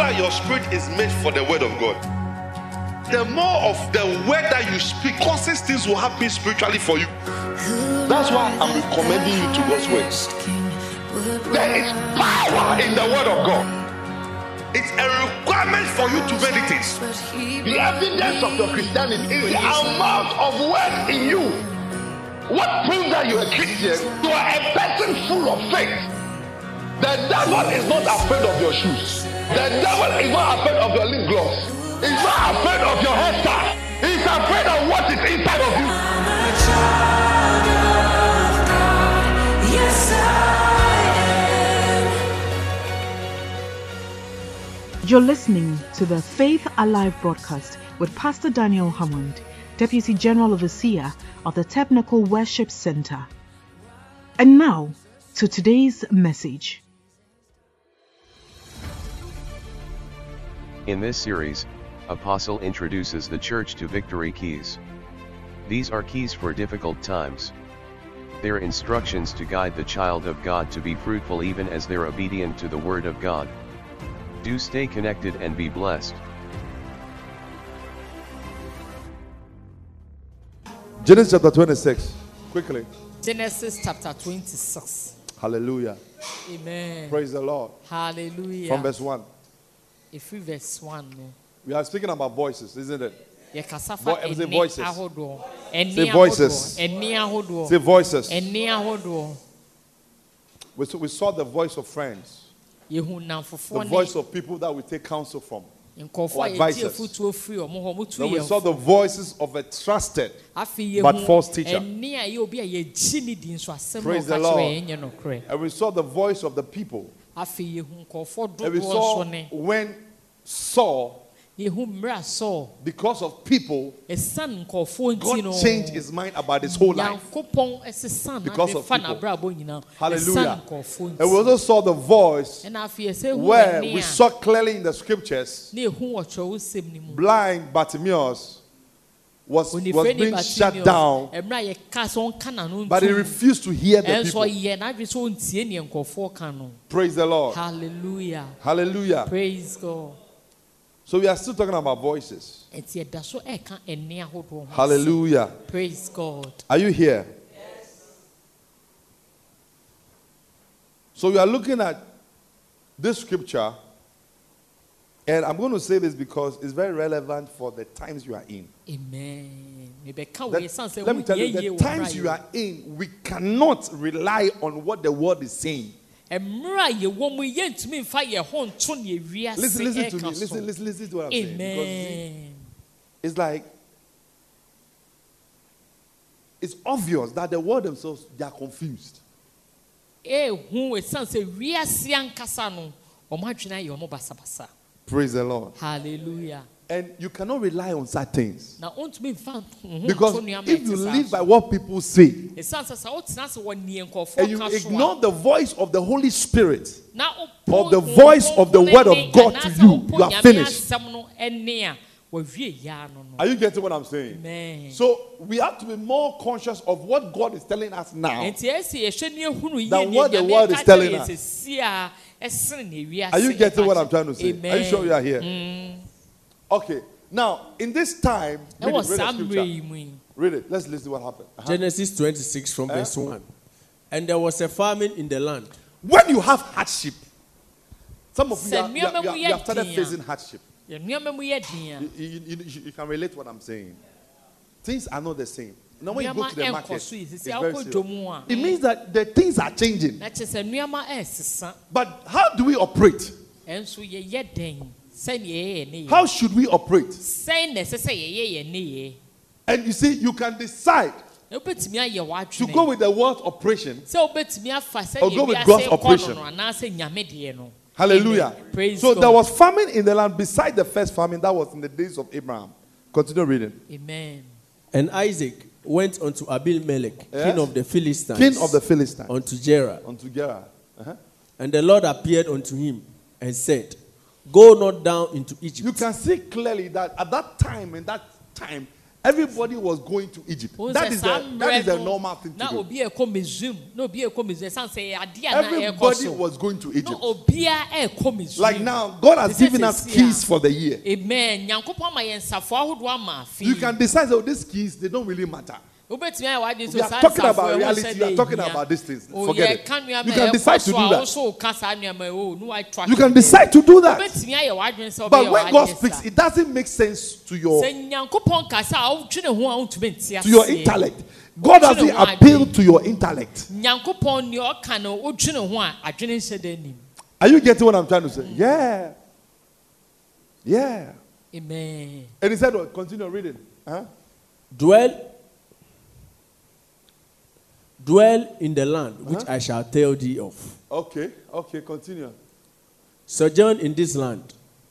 that your spirit is made for the word of God, the more of the word that you speak causes things will happen spiritually for you. That's why I'm recommending you to God's word. There is power in the word of God. It's a requirement for you to meditate. The evidence of your Christianity is the amount of word in you. What proves that you're a Christian? You are a person full of faith. The devil is not afraid of your shoes. The devil is not afraid of your lip gloss. He's not afraid of your hairstyle. He's afraid of what is inside of you. Yes, sir! You're listening to the Faith Alive broadcast with Pastor Daniel Hammond, Deputy General Overseer of the Technical Worship Center. And now to today's message. In this series, Apostle introduces the church to victory keys. These are keys for difficult times. They're instructions to guide the child of God to be fruitful even as they're obedient to the Word of God. Do stay connected and be blessed. Genesis chapter 26. Quickly. Genesis chapter 26. Hallelujah. Amen. Praise the Lord. Hallelujah. From verse 1. We verse 1 no. We are speaking about voices, isn't it? yɛkasa fa voices. ahodoɔ voices. ahodoɔ ɛne ahodoɔ Say voices. ahodoɔ We saw, we saw the voice of friends, the voice of people that we take counsel from. nkɔfoɔ or a yɛtie advisors. firi ɔmo hɔ motu Then we saw the voices of a trusted but false teacher. ɛne a ɛyɛ obi a yɛgyi ne di nso asɛm a Praise the ɔka Lord. kyerɛ yɛn nyɛ nokorɛ and we saw the voice of the people. Afei yɛhu nkɔfoɔ And we saw when Saul, yɛhu mmerɛ a because of people, ɛsiane nkɔfoɔ nti God changed his mind about his whole life. Because of people. Hallelujah. And we also saw the voice ɛna afei ɛsɛ hu where we saw clearly in the scriptures na ehu wɔ kyerɛwsɛm no mu blind Bartimaeus was, was being shut down, mmerɛ a yɛka sɛ ɔnka n'ano but he refused to hear the people. ɔyɛ n'adwene sɛ ɔntie neɛ nkɔfoɔ ka no Praise the Lord. hallelujah Hallelujah. praise god So we are still talking about voices. nti yɛda so ɛka ɛne ahodoɔ ho asɛm. Hallelujah. praise god Are you here? Yes. So we are looking at this scripture, and I'm going to say this because it's very relevant for the times you are in. amen That- let me tell you, the times you are in, we cannot rely on what the word is saying. a mmerɛ a yɛwɔ mu yɛntumi mfa yɛn ho nto ne wiase Listen, listen to me. Listen, listen, listen to what I'm saying. Because amen it's like it's obvious that the word themselves they are confused. Eh, ehu ɛsiane sɛ wiase ankasa no ɔmo adwene ayɛ ɔmo basabasa Praise the Lord. hallelujah And you cannot rely on such things. na ɔntumi nfa ho Because if you live by what people say ɛsiane sɛ sɛ wotena ase wɔ neɛ and you ignore the voice of the Holy Spirit, or the voice of the word of God to you, you are finished. asɛm no ɛne a wawie yaa no no are you getting what I'm saying? amen So we have to be more conscious of what God is telling us now. nti ɛsi yɛhwɛ ne Than what the word is telling us. Yɛ sɛ si a ɛsene ne wiase Are you getting what I'm trying to say? amen Are you sure you are here? Okay. Now, in this time, read, ɛwɔ it, read saa the mmerɛ scripture. yi mu yi Read it. Let's listen to what happened. Uh-huh. Genesis 26 from verse 1. And there was a famine in the land. When you have hardship, some of you, Sɛ are, you, are- nneɛma you, are- you have started facing hardship. yɛ nneɛma mu yɛ den a You, you, you, you- you can relate to what I'm saying. Things are not the same. Now, when you go to the market, it's very akɔ serious. It means that the things are changing. na kyerɛ sɛ nneɛma ɛresesa But how do we operate? ɛnso yɛyɛ den sɛnea yɛyɛ yɛ ne yɛ How should we operate? sɛn na ɛsɛ sɛ yɛyɛ yɛ ne yɛ And you see, you can decide na to go with the word operation. sɛ wobɛtumi afa Or sɛdeɛ go with wiase God's kɔ operation. no no anaasɛ nyame deɛ no Hallelujah. Amen. Praise so God. there was famine in the land beside the first famine that was in the days of Abraham. Continue reading. amen And Isaac went unto Abimelech, Yes. king of the Philistines, King of the Philistines. unto Gerar. Unto Gerar. Uh-huh. And the Lord appeared unto him and said, Go not down into Egypt. You can see clearly that at that time, in that time, Everybody was going to Egypt. That is the, that is the normal thing to do. obi ɛkɔ misrim na obi ɛkɔ misrim ɛsan sɛ adeɛ a na ɛkɔ Everybody was going to Egypt. obiara ɛkɔ misrim Like now, God has given us keys for the year. amen nyankopɔn ama yɛn nsafo ahodoɔ ama afe You can decide, oh, these keys, they don't really matter. Wobɛtumi ayɛ wade We so are talking about reality. sɛ We are talking about these things. Oh, Forget it. You can oh, decide to do that. so woka saa nneɛma yi, o, na woatwa You can decide to do that. wobɛtumi ayɛ w'adwene sɛ But when God speaks, it doesn't make sense to your sɛ nyankopɔn kasa a wotwene ho a wontumi nte to your intellect. God Wotwene doesn't appeal to your intellect. nyankopɔn nea ɔka no wodwene ho a adwene nhyɛ da anim Are you getting what I'm trying to say? Mm. Yeah. Yeah. amen And he said, what? continue reading. Huh? Dwell dwell in the land uh-huh. which I shall tell thee of. Okay. Okay. Continue. Sojourn in this land,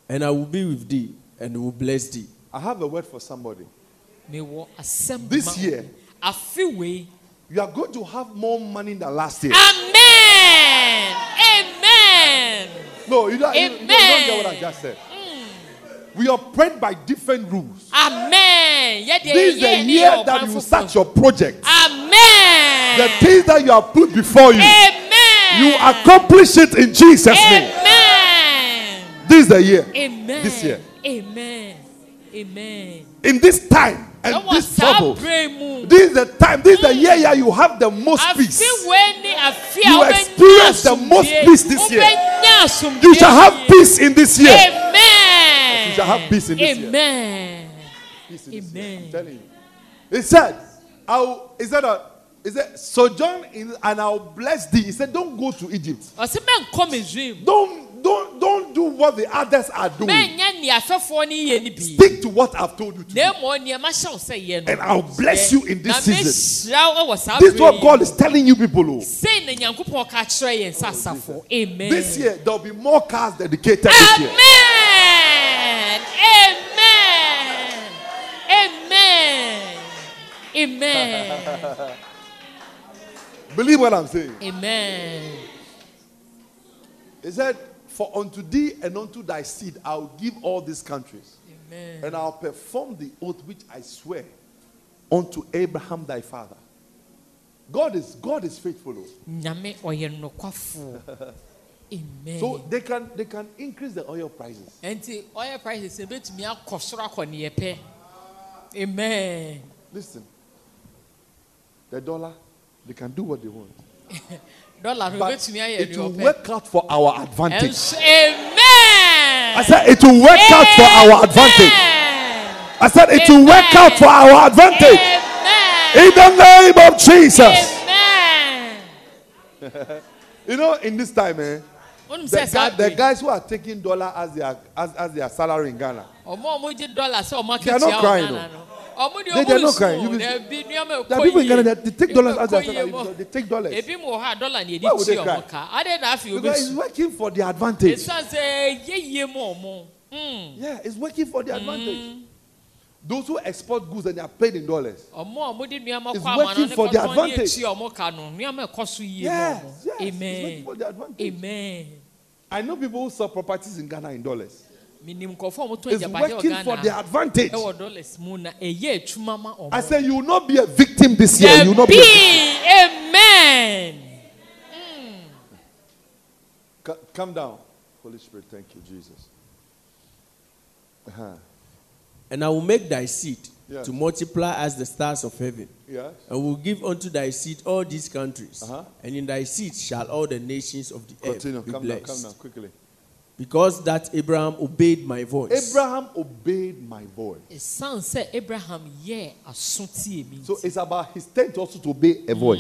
and I will be with thee, and will bless thee. I have a word for somebody. mewɔ asɛm This ma wo. year- afe wei You are going to have more money than last year. amen amen No, you don't, you, you don't get what I just said. Mm. We operate by different rules. amen This is the year that you foforɔ start your project. amen The things that you have put before you, amen you accomplish it in Jesus' name. amen This is the year. amen This year. amen amen In this time and ɛwɔ this trouble, this is the time, this is the year where you have the most peace. afe wei ne You experience the most peace this year. You shall have peace in this year. amen You shall have peace in this year. amen Peace in this year. Amen. I'm telling you. He said, I'll, he said, uh, he said, sojourn in, and I'll bless thee. He said, don't go to Egypt. ɔsɛ mɛnkɔ misraim Don't, don't, don't do what the others are doing. mɛnyɛ nea afɛfoɔ no yɛ no bi Stick to what I've told you to do. na mmom nneɛma hyɛ wo sɛ yɛ no And I'll bless you in this season. mɛhyira wo wɔ saa This is what God is telling you people. Oh. sei na nyankopɔn ka kyerɛ yɛn sɛ asafo amen This year, there'll be more cars dedicated this year. amen amen amen amen Believe what I'm saying. amen He said, For unto thee and unto thy seed I'll give all these countries, amen and I'll perform the oath which I swear unto Abraham thy father. God is God is faithful. oh. nyame ɔyɛ nokwafoɔ amen So they can they can increase the oil prices. And the oil prices ebetumi akɔ soro akɔ neɛ pɛ amen Listen. The dollar, they can do what they want. But it will work out for our advantage. Amen I said it will work out for our advantage. I said it will work out for our advantage. amen In the name of Jesus. amen You know, in this time, eh, the, guy, the guys who are taking dollar as their as, as their salary in Ghana, ɔmo a ɔmo gye dɔla sɛ ɔmo They are not crying, ɔmo no They- they are not crying. You will- there are people in Ghana that they take dollars as their ɛkɔ yie salary. mo They take dollars ebi mu wɔ hɔ a dɔla na yɛde Why would they cry? ɔmo ka ade na because it's working for their advantage. esan sɛ yɛ yie mu ɔmo mm. Yeah, it's working for their advantage. Those who export goods and they are paid in dollars. ɔmo a ɔmo de nneɛma It's working for their advantage. etua ɔmo ka no nneɛma ɛkɔ so yie mu Yes, yes, it's working amen for their advantage. amen I know people who sell properties in Ghana in dollars. Minim nkɔfo a ɔmo tɔn It's japadeɛ wɔ working for their advantage. ɛwɔ dollars mu na ɛyɛ etuma ma ɔmo. I say you will not be a victim this year. You will not be. A victim. amen. C- Come down, Holy Spirit. Thank you, Jesus. Uh-huh. And I will make thy seed Yes. to multiply as the stars of heaven. Yes. And will give unto thy seed all these countries, Uh-huh. and in thy seed shall all the nations of the Continue. earth be Come down. Come down quickly. Because that Abraham obeyed my voice. Abraham obeyed my voice. ɛsan sɛ abraham yɛ aso tie mi So it's about his turn to also to obey a voice.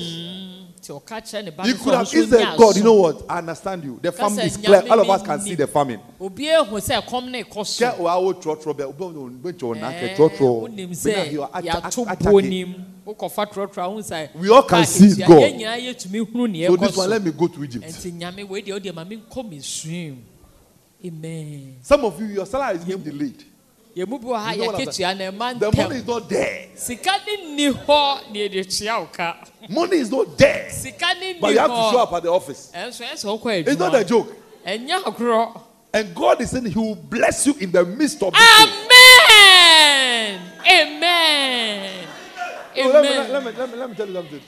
nti ɔka kyerɛ ne ba You could have ɔnso said, God, you know what? I understand you. The famine is clear. All of us can see the famine. obi ehu sɛ ɛkɔm ne kɔ so Kɛ o awo trɔtrɔ bɛ, o bɛ o bɛ jɔ o na kɛ Ɛɛ, trɔtrɔ. wonim Bɛ na hi o, sɛ acha- yɛato acha- bo acha- nim wokɔfa trɔtrɔ ahu sɛ We all can see God. yɛn nyinaa yɛtumi hunu nea So this one, let me go to Egypt. Amen Some of you, your salary is being delayed. yɛmu bi wɔ ha You know what I'm yɛketua na ɛma The money is not there. sika ne nni hɔ na yɛde kyea wo ka Money is not there. sika ne nni But you have to show up at the office. ɛnso ɛsɛ wokɔ It's not a joke. And God is saying He will bless you in the midst of this. thing. amen amen No, let, me, let, me, let, me, let me tell you something.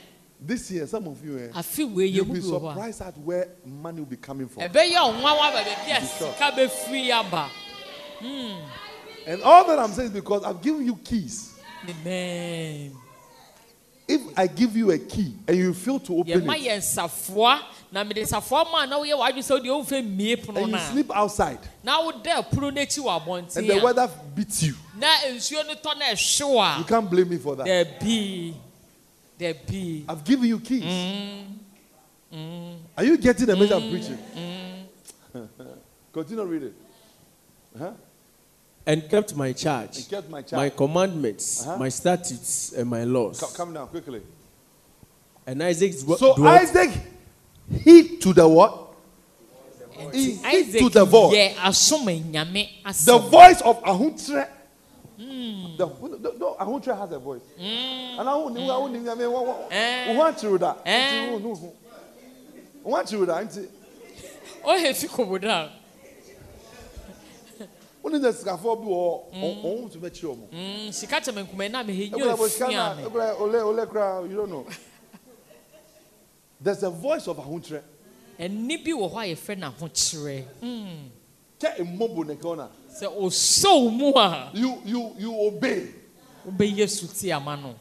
This year, some of you, eh, afi wei yɛ you'll be bi wɔ hɔ a surprised at where money will be coming from. ɛbɛyɛ ɔnwa wa ba baabi a Be sure. sika bɛfiri aba And all that I'm saying is because I've given you keys. amen If I give you a key and you fail to open yɛma it, yɛ nsafoa na mede nsafoa ma na woyɛ w'adwene sɛ wode womfɛ mmie and you sleep outside, na woda ɛpono n'akyi wɔ and the weather beats you, na nsuo no tɔ na ɛhyew you can't blame me for that. Dabi dabi I've given you keys. Mm. Are you getting the message I'm preaching? Continue reading. Huh? and kept my I charge, kept my my commandments, Uh-huh. my statutes, and my laws. Co- Come down quickly. And Isaac dw- So dwelt Isaac heed to the what? He heed to the voice. yɛ asom nyame The voice of Ahuntre. Hmm. The, no, no, Ahuntre has a voice. And Ahun- Ahun- Ahun- I mean, what- what- Eh. who wants to do that? Eh. Who- who- who- who wants to do that? Nti, ɔyɛ fi kɔmoda who need the scaffold bi wɔ Hmm. hɔ? Ɔn- ɔn to make sure mo. sika kyɛmɛ nkuma na mehɛ Ebula nyɛ bo sika na- afua me ebula ole ole kra, You don't know. There's a voice of Ahuntre. ɛni bi wɔ hɔ a yɛfrɛ no ahokyerɛ Kɛ emobo ne kɔna. sɛ ɔsɔw mu a You you you obey. wobɛyɛ suti ama no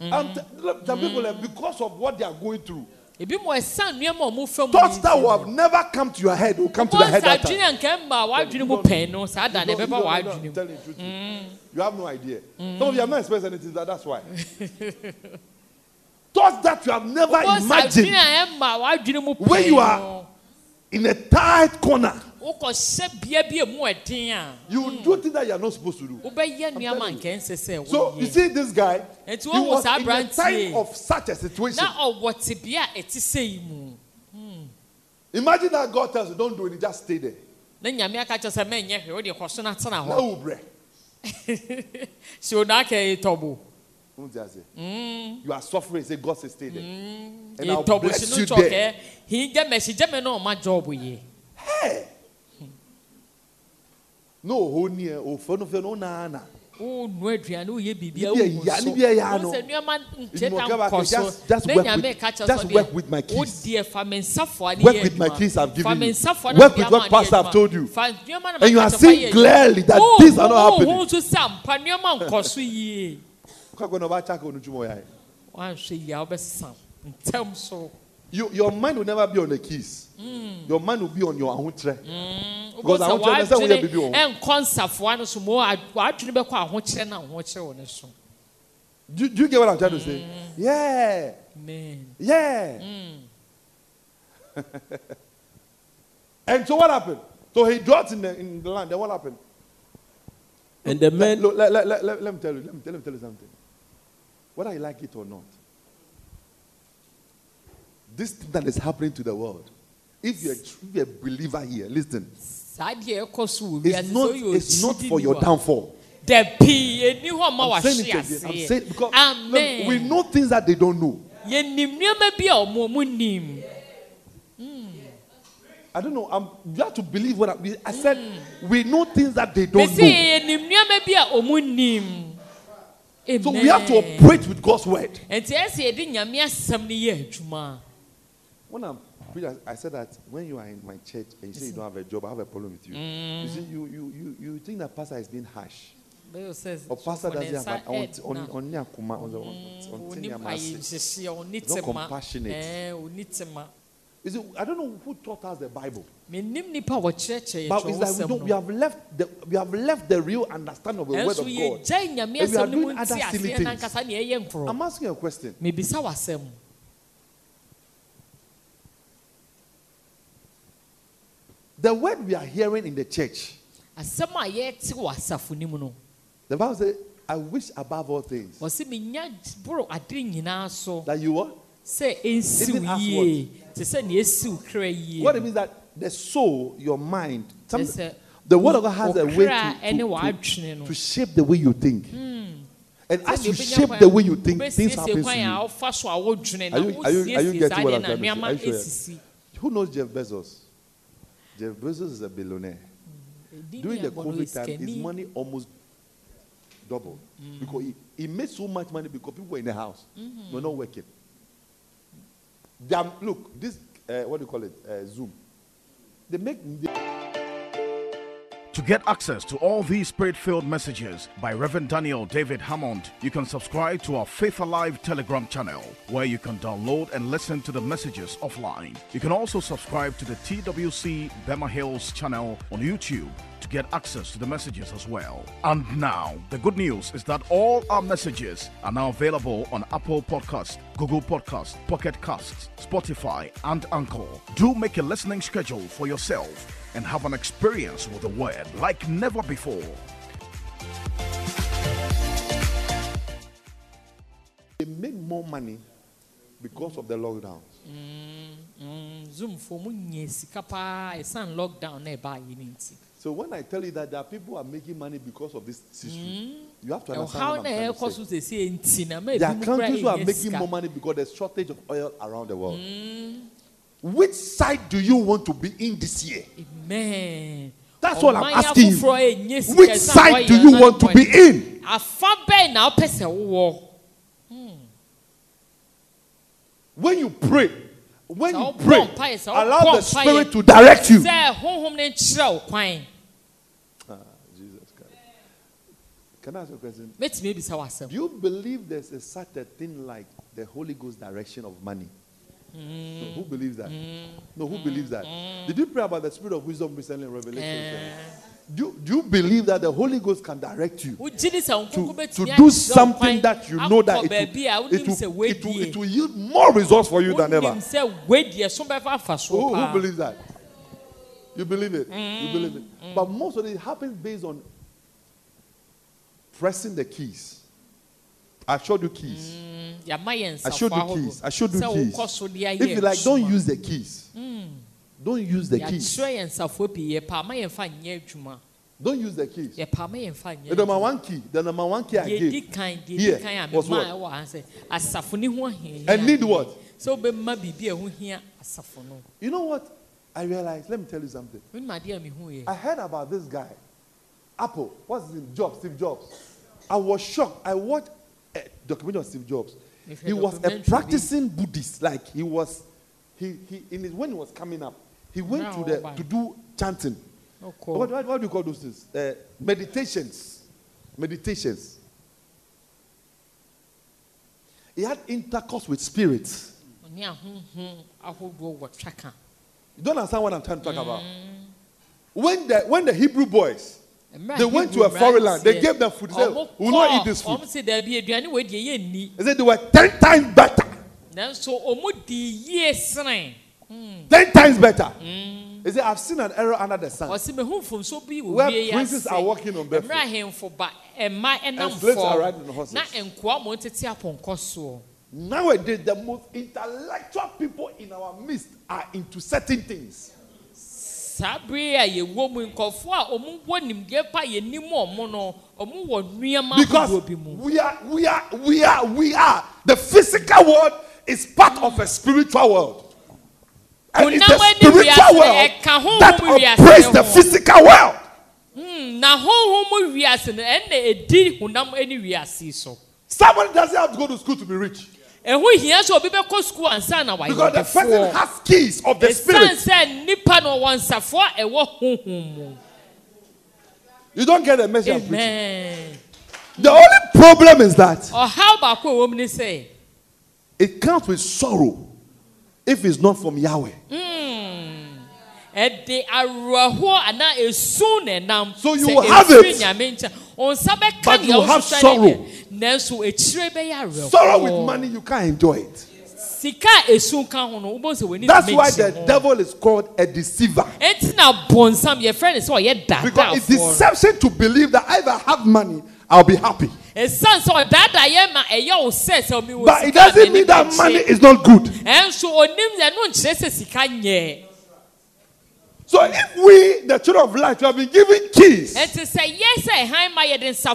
Mm. And t- look, some people, eh, because of what they are going through, ebi mo ɛsan nneɛma a ɔmo fɛ thoughts that will have never come to your head will come to the head that time. adwene a nkɛ mma wadwene mu pɛn no saa da na ɛbɛba I'm mu telling you the have no idea. Some of you have not experienced anything. That, that's why. Thoughts that you have never imagined adwene a ɛmma wadwene mu When you are- in a tight corner. Wokɔhyɛ bea bi a mu ɛden a You do things that you are not supposed to do. wobɛyɛ nneɛma telling you. nkɛ nsɛ sɛ So you woyɛ see, this guy, Nti he wɔn wɔ was saa in a aberanteɛ time yi. of such a situation. na ɔwɔ tebea a ɛte sɛ yi mu Imagine that God tells you, don't do it, just stay there. na nyame aka kyerɛ sɛ menyɛ hwɛ wode kɔ so no atena Now hɔ will break. sɛ onaaka yɛ tɔbo Won't you say? Mm. You are suffering. Say, God says, stay there. And I'll yɛtɔbo bless si you no there. ntɔkɛ hingɛ mɛhyigya me na ɔma job yɛ Hey. No, oh, for no, for no, na, na. wonu aduane woyɛ biribia Ne bi yɛ ya- ne bi yɛ ya no. sɛ nneɛma You nkyɛ must da come back nkɔ and so just- work with- ka just work with my keys. wodeɛ fa me nsafoa ne Work with my adwuma. keys I've given fa me you. Work with what pastor have told you. adwuma. Fa nneɛma na And you are seeing clearly that Oh, things are not oh, oh, happening. oh, nso sɛ ampa nneɛma nkɔ so yie Kwa kwa na ba chaka onu chumo ya. woanhwɛ yie a wobɛsesa ntɛm so You, your mind will never be on the keys. Mm. Your mind will be on your ahotre. Wobɛhu Because sɛ ahokyerɛ ne sɛ woyɛ w'adwene biribi wɔ ho. ɛnkɔ nsafoa no so ma w'adwene bɛkɔ ahokyerɛ na ahokyerɛ wɔ ne so Do, do you get what I'm trying to say? Yeah. amen Yeah. Mm. and so what happened? So he dwelt in the, in the land. Then what happened? And the Let, men look, let, let, let, let, let me tell you. Let me, let me tell you something. Whether you like it or not, this thing that is happening to the world, if you're, a if you're a believer here, listen, saa deɛ ɛkɔ so wɔ it's not, it's not for your downfall. dabii ɛni hɔ ma I'm saying it again. I'm saying because amen we know things that they don't know. yɛnim nneɛma bi a ɔmo ɔmo nim I don't know. I'm, you have to believe what I, I said. Mm. We know things that they don't know. yɛnim nneɛma bi a ɔmo nim So we have to operate with God's word. When I'm preaching, I said that when you are in my church and you say you don't have a job, I have a problem with you. You see, you, you, you, you think that pastor is being harsh. Or pastor doesn't have on on on on on the- on- on ɔni tinya masi. ayɛnhyehyeɛ ɔni not compassionate. ɔni You see, I don't know who taught us the Bible, menim nipa a wɔkyerɛkyerɛ but it's like we, don't, we have left the we have left the real understanding of the word of God. And we are asɛm no mu doing other silly things. nankasa ne ɛyɛ nkorɔ I'm asking a question. The word we are hearing in the church, asɛm a yɛte wɔ asafo no mu no the Bible says, "I wish above all things wɔse menya boro ade nyinaa so that you what." sɛ Even ɛnsiw as yie te sɛ nea ɛsiw kra yie What it means that the soul, your mind, some, the word of God has a way to, to, to, to shape the way you think. Hmm. And as you shape the way you think, things happen to you. wofa so a wodwene na Are you- are you- are you getting what I'm na trying to say? nneɛma Are you sure? Who knows Jeff Bezos? Jeff Bezos is a billionaire. During the COVID time, his money almost double. Because he, he made so much money because people were in the house. Were not working. Look, this, uh, what do you call it? Uh, Zoom. They make. They, To get access to all these spirit filled messages by Reverend Daniel David Hammond, you can subscribe to our Faith Alive Telegram channel, where you can download and listen to the messages offline. You can also subscribe to the TWC Bema Hills channel on YouTube to get access to the messages as well. And now, the good news is that all our messages are now available on Apple Podcast, Google Podcast, Pocket Casts, Spotify, and Anchor. Do make a listening schedule for yourself and have an experience with the word like never before. they make more money because of the lockdowns. Mm, zoom fo mu nyɛ sika paa ɛsan lockdown na ɛbaa yi ne nti So when I tell you that there are people who are making money because of this system, you have to understand ɛwɔhaw what na I'm trying to say. sɛsie nti na ma There are ebi mu kora countries who are making more money because there's shortage of oil around the world. Which side do you want to be in this year? amen That's what I'm asking you. afoforɔ ɛnyɛ sika Which side do you want to be in? afa bɛn na wopɛ sɛ wowɔ When you pray, when you pray, allow the Spirit to direct you. sɛ honhom no nkyerɛ wo Ah, Jesus Christ. Can I ask you a question? mɛtumi ebisa w'asɛm Do you believe there's a such a thing like the Holy Ghost direction of money? No, who believes that? No, who believes that? Did you pray about the spirit of wisdom recently in Revelation? Do, you- do you believe that the Holy Ghost can direct you wogye di sɛ to, to do something that you know that it will, it, will, it, will, it will yield more results for you than ever? sɛ wedie so bɛfa afa so Who, who believes that? You believe it? You believe it? But most of it happens based on pressing the keys. I showed you keys. I showed you keys. I showed you keys. wokɔ so de ayɛ If you like, don't use the keys. Hmm. Don't use the keys. yɛakyerɛ yɛn nsafo pii yɛpɛ ama yɛmfa nyɛ adwuma Don't use the keys. The number one key, the number one key I gave, Here di kan a was what? ɛwɔ ha sɛ asafo ne ho ahia and need what? sɛ wobɛma biribi a ɛho hia asafo no You know what? I realized. Let me tell you something. wonim adeɛ a mehu yɛ I heard about this guy, Apple. What's his name? Jobs. Steve Jobs. I was shocked. I watched a documentary on Steve Jobs. He was a practicing Buddhist. Like he was, he he in his when he was coming up, he went to the to do chanting. What, what, what do you call those things? Uh, meditations. Meditations. He had intercourse with spirits. ɔne ahonhom ahodoɔ wɔ twaka You don't understand what I'm trying to talk about. When the when the Hebrew boys they went to a foreign land, they gave them food. They said, "We will not eat this food." They said they were ten times better. sene Ten times better. They said, "I've seen an error under the sun." Where princes are walking on barefoot. And slaves are riding on horses. Nowadays, the most intellectual people in our midst are into certain things. Saa bere a yɛwɔ mu nkɔfoɔ a ɔmo wɔ nimdeɛ pa yɛnim ɔmo no ɔmo wɔ nneɛma Because ahodoɔ bi mu we are, we are, we are, we are. The physical world is part of a spiritual world. And it's the spiritual world that operates the physical world. Hmm, na honhom wiase no ɛnna edi honam ani wiase so Somebody doesn't have to go to school to be rich. Ɛho hia sɛ obi bɛkɔ sukuu ansa na wayɛ Because the person has keys of the spirit. sɛ nipa no ɔwɔ nsafoɔ ɛwɔ honhom mu You don't get the message. Amen The only problem is that ɔhaw baako a ɛwɔ mu ne sɛ it comes with sorrow if it's not from Yahweh. Hmm. ɛde awerɛhoɔ anaa esu na ɛnam So you will have it, But you have sorrow. Sorrow with money, you can't enjoy it. That's why the devil is called a deceiver. Because it's deception to believe that if I have money, I'll be happy. But it doesn't mean that money is not good. So if we, the children of light, we have been given keys, And to say yes, I am my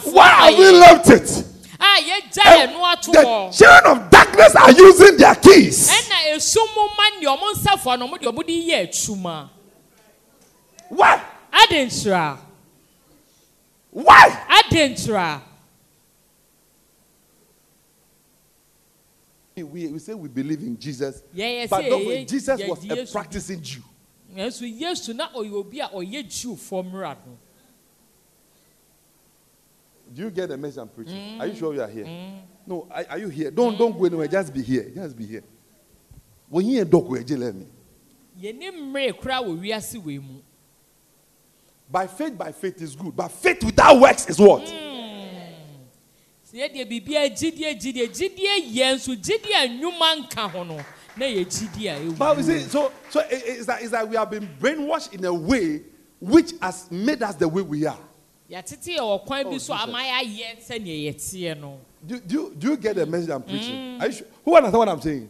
why have we left it? Ah, And the children of darkness are using their keys. Why? Adentra. Why? Adentra. We, we say we believe in Jesus, yeah, yeah, but yeah, yeah, Jesus was a practicing Jew nanso yesu na ɔyɛ obi a ɔyɛ jiwfoɔ mmra no Do you get the message I'm preaching? Are you sure you are here? No, are, are you here? Don't don't go anywhere. Just be here. Just be here. When you dog where let me. yɛne mmere koraa wɔ wiase wei mu By faith, by faith is good. But faith without works is what? sɛ yɛdeɛ biribiara gyidie gyidie gyidie yɛ nso gyidie a nnwuma nka ho no na yɛ gyidie a But you see, so so it- it's that, it's that we have been brainwashed in a way which has made us the way we are. Oh, Do, do, you- do you get the message I'm preaching? Are you sure? Who understand what I'm saying?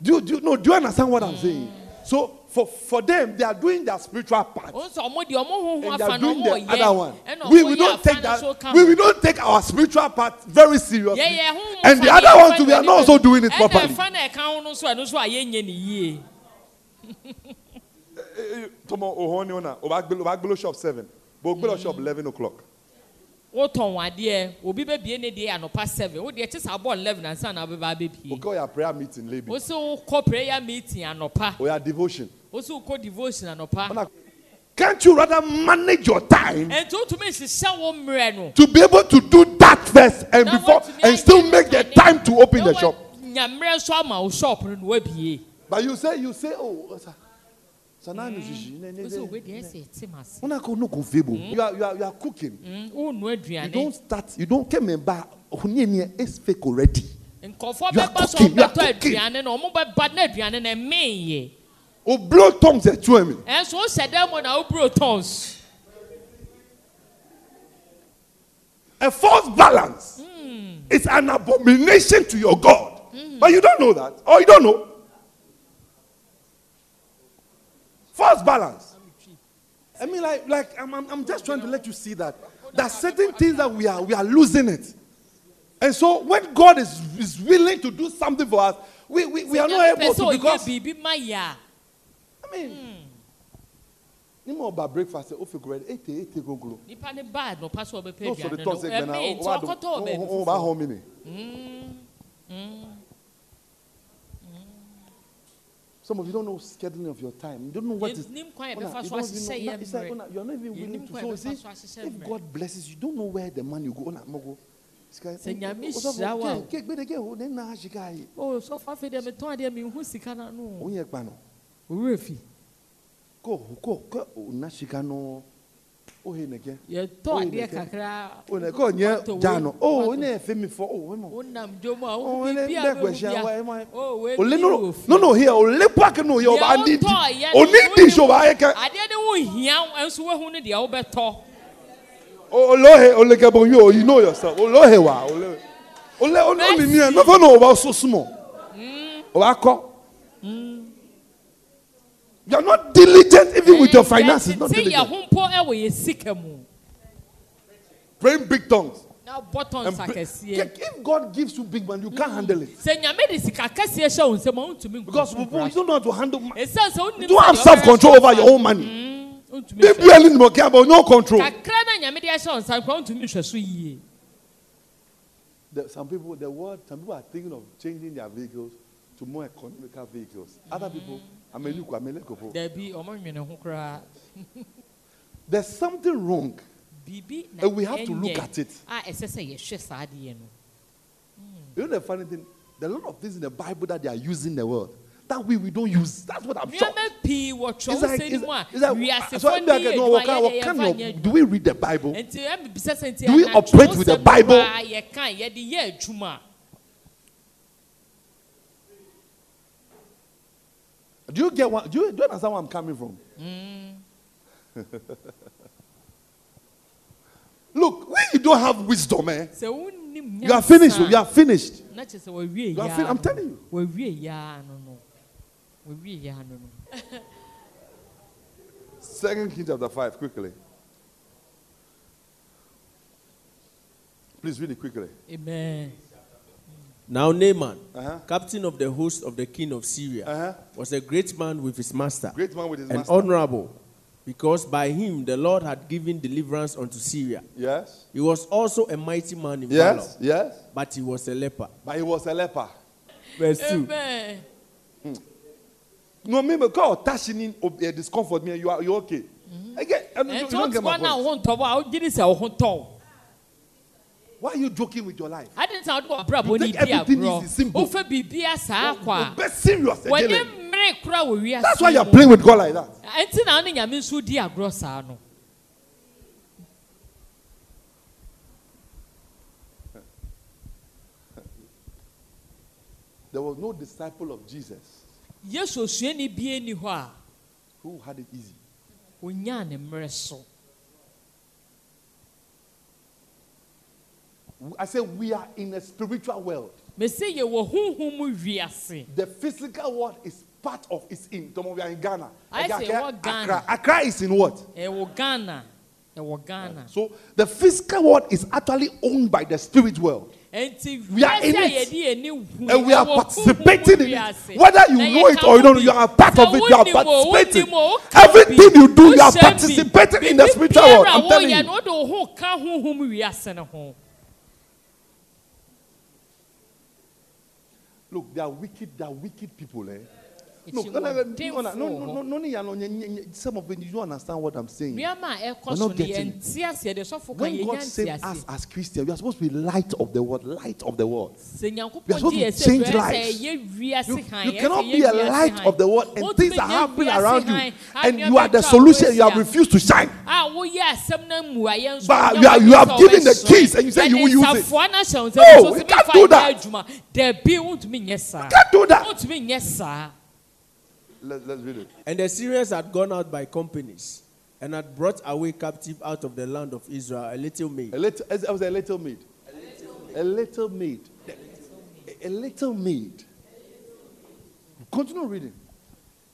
Do you, do no, do you understand what I'm saying? So for, for them, they are doing their spiritual part. ɔn sɛ ɔmo deɛ ɔmo ho ho and they are doing the other one. We, ɔmo we don't take afa no so that. We, we don't take our spiritual part very seriously. Yeah, yeah, ho and the other deɛ one too, we are not also doing it ɛna properly. ɛfa na ɛka ho no so ɛno so a yɛnyɛ ne yie Tomo ohoni ona obagbelo obagbelo shop seven, but ogbelo shop eleven o'clock. Wotɔn adeɛ obi bɛbie ne deɛ anɔpa seven wo deɛ kye sɛ abɔ eleven ansa na abɛba abɛbie Okay, your prayer meeting, lady. wo sɛ wokɔ prayer meeting anɔpa Or your devotion. wo sɛ wokɔ devotion anɔpa Ona- Can't you rather manage your time ɛnti wotumi nhyehyɛ wo mmerɛ no to be able to do that first and Na before woatumi and ayɛ still make the nnuane. time to open the Na shop? woanya mmerɛ nso ama wo shop no na woabie But you say you say oh, sir. Sana no shishi. ne- ne- wo sɛ ne- wei deɛ ɛsɛ ɛte m ase Una ko no ko fable. You are you are you are cooking. Mm, wonnu You aduane don't start. You don't come and buy. Ohuni is fake already. nkɔfoɔ You are bɛba so cooking, you are ɔmbɛtɔ cooking. aduane no ɔmo bɛba na aduane no ɛmeyɛ O blow tongues at you me. ɛnso wohyɛ dɛ mu na woburo tons A false balance is an abomination to your God. But you don't know that. Or you don't know. False balance. I mean, like, like I'm, I'm, I'm just trying to let you see that there are certain things that we are we are losing it. And so when God is, is willing to do something for us, we, we, we are not able to because yɛ mean, ni mo ba breakfast o fi bread eight eight go go. nipa ne baa nɔpa so ɔbɛpɛ No, so the aduane no talk say gbena ɛmee o nti wa do ɔkɔtɔ o oh, oh, oh, ba foforɔ home ni. Some of you don't know scheduling of your time. You don't know what is. Yɛnim kwan a Una, yɛbɛfa you so don't even ahyehyɛ know- yɛn it's like, mmerɛ. una, You're not even willing to. So see, yɛbɛfa so ahyehyɛ if. God blesses you, don't know where the money will go. Una, mo go. Sika- Sɛ Nyame hyira wo a- ke- ke- gbede ke ho, ne na sika yi. o sɔfo afei deɛ metɔn adeɛ menhu sika no no nye kpa no. owurɛ fi Ko ko ko oh, na sika no. O he ne ke. yɛtɔ Oh, adeɛ nɛgɛ. kakra O ne ko nye Tomato jano. wei, Oh, tomato. ne fe mi fo. Oh, we mo. wonam dwom a Oh, wohu ne biribi a be bɛhu kwehia wa, bia e o wei Ole bi no wɔ no fie. no no here ole pak no ye o ba Deɛ need. wotɔɔ yɛ O no, need this o ba ye ke. adeɛ ne wo hia nso woahu no deɛ wobɛtɔ Olohe oleke bon you you know yourself. Olohe wa ole. Ole ole oni ni e no for no about so small. O ba ko. You are not diligent even with your finances. Not yɛtete yɛ diligent. ho mpo wɔ yɛ sika mu Praying big tongues. na bɔtɔ And nsa pray- kɛseɛ if God gives you big man, you can't handle it sɛ nyame de sika kɛseɛ hyɛ wo nsɛm a wontumi because you don't know how to handle. ma- ɛsiane sɛ wonim You don't have sɛdeɛ self control wobɛyɛ over your so own money. Mm, wontumi They nhwɛ. barely know care about no control. kakra na nyame de ahyɛ wo nsa nkora wontumi nhwɛ so yie The- some people, the world, some people are thinking of changing their vehicles to more economical vehicles. Other people, I'm a look, I'm a look. daabi ɔmo nwene ho koraa There's something wrong. na And we have to look at it. a ɛsɛ sɛ yɛhwɛ saa adeɛ no You know the funny thing? There are a lot of things in the Bible that they are using in the world that we, we don't use. That's what I'm shocked. nneɛma pii wɔ It's like, it's, it's like, so I'm like, no, what kind, what kind of, do we read the Bible? nti ɛmebisa sɛ nti Do we operate with the Bible? koraa yɛka yɛde yɛ adwuma Do you get what? Do you, do you understand where I'm coming from? Look, when you don't have wisdom, eh, you are finished. You are finished. na kyerɛ sɛ wawie You are fin- I'm telling you. wawie yaa no no wawie yaa no no Second Kings chapter 5, quickly. Please read it quickly. amen Now Naaman, Uh-huh. captain of the host of the king of Syria, Uh-huh. was a great man with his master, Great man with his and master. honorable, because by him the Lord had given deliverance unto Syria. Yes. He was also a mighty man in Yes. valor, Yes. but he was a leper. But he was a leper. Verse 2. Amen. No, maybe call touching uh, discomfort me. You are you okay? Again, I don't, you don't o get my point. Why are you joking with your life? I didn't know what bro when he be a bro. Ofe bibia saa kwa. Be serious again. Eh? That's why you are playing with God like that. Enti na ne nyame nso di agro sa no. There was no disciple of Jesus. Yes, osuani bie ni hɔ a. Who had it easy? I say we are in a spiritual world. Mese yɛ wɔ huhum mu wiase. The physical world is part of it's in. Some of are in Ghana. I Okay, say Accra- what Ghana? Accra, Accra is in what? Eh, Ɛwɔ Ghana. Eh, Ɛwɔ Ghana. So the physical world is actually owned by the spirit world. We are in it. yɛde yɛni hu. And we eh, are participating in it. Whether you know it or you don't, you are part of it. You are participating. wonim o, woka Everything you do, you are participating in the spiritual world. I'm telling you. no, wode wo ho ka huhum wiase no ho. Look, they are wicked. They are wicked people. Eh? no, no, no, no, no, some of you don't understand what I'm saying. We're not getting it. When God saved us as Christians, we are supposed to be light of the world, light of the world. We are supposed to change lives. You, you cannot be a light of the world and things are happening around you and you are the solution. You have refused to shine. But you, are, you have given the keys and you say you will use it. No, we can't do that. We can't do that saa Let's, let's read it. And the Syrians had gone out by companies and had brought away captive out of the land of Israel a little maid. A little, it was a little maid. A little maid. A, a little maid. Continue reading.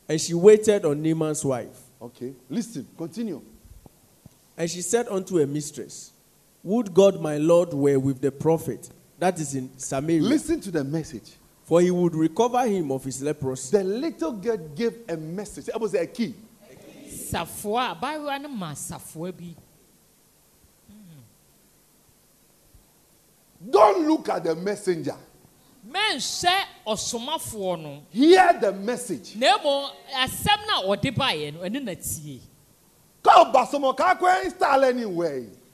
And she waited on Naaman's wife. Okay. Listen. Continue. And she said unto her mistress, Would God my Lord were with the prophet that is in Samaria, Listen to the message. For he would recover him of his leprosy. The little girl gave a message. It was a key. safoa a abaayewa no ma safoa bi hmm. Don't look at the messenger. mɛnhyɛ ɔsomafoɔ no Hear the message. na mmom asɛm no a ɔde baeɛ no ɛno na tie Come back some more. Can't go install anyway.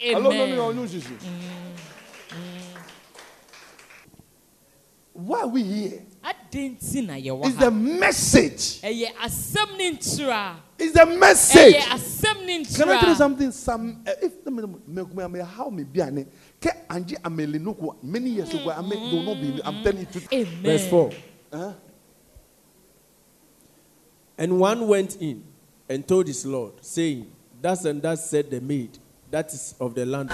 no, shishi. Mm, mm. Why are we here? adɛn nti na yɛwɔ It's the message. ɛyɛ asɛm ne ntura It's the message. ɛyɛ asɛm ne Can I tell you something? Some uh, if me how me be ane ke anje amele no ko many years ago I may do not be I'm mm. telling you truth. amen Verse 4. Huh? And one went in and told his Lord, saying, Thus and thus said the maid, that is of the land.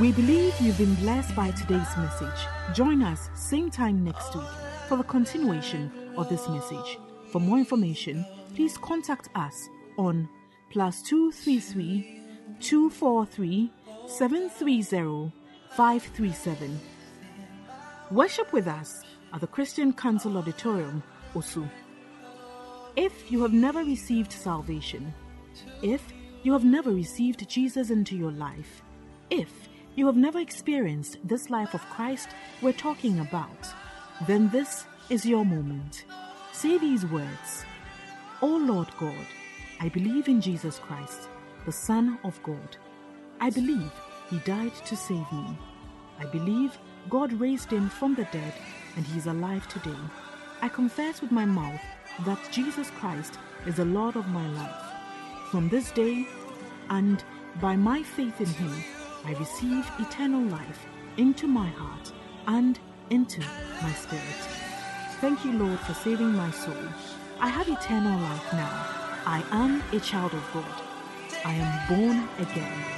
We believe you've been blessed by today's message. Join us same time next week for the continuation of this message. For more information, please contact us on plus 233 243 730 537. Worship with us at the Christian Council Auditorium, Osu. If you have never received salvation, if you have never received Jesus into your life, if you have never experienced this life of Christ we're talking about, then this is your moment. Say these words O Lord God, I believe in Jesus Christ, the Son of God. I believe he died to save me. I believe God raised him from the dead and he is alive today. I confess with my mouth that Jesus Christ is the Lord of my life. From this day and by my faith in him, I receive eternal life into my heart and into my spirit. Thank you, Lord, for saving my soul. I have eternal life now. I am a child of God. I am born again.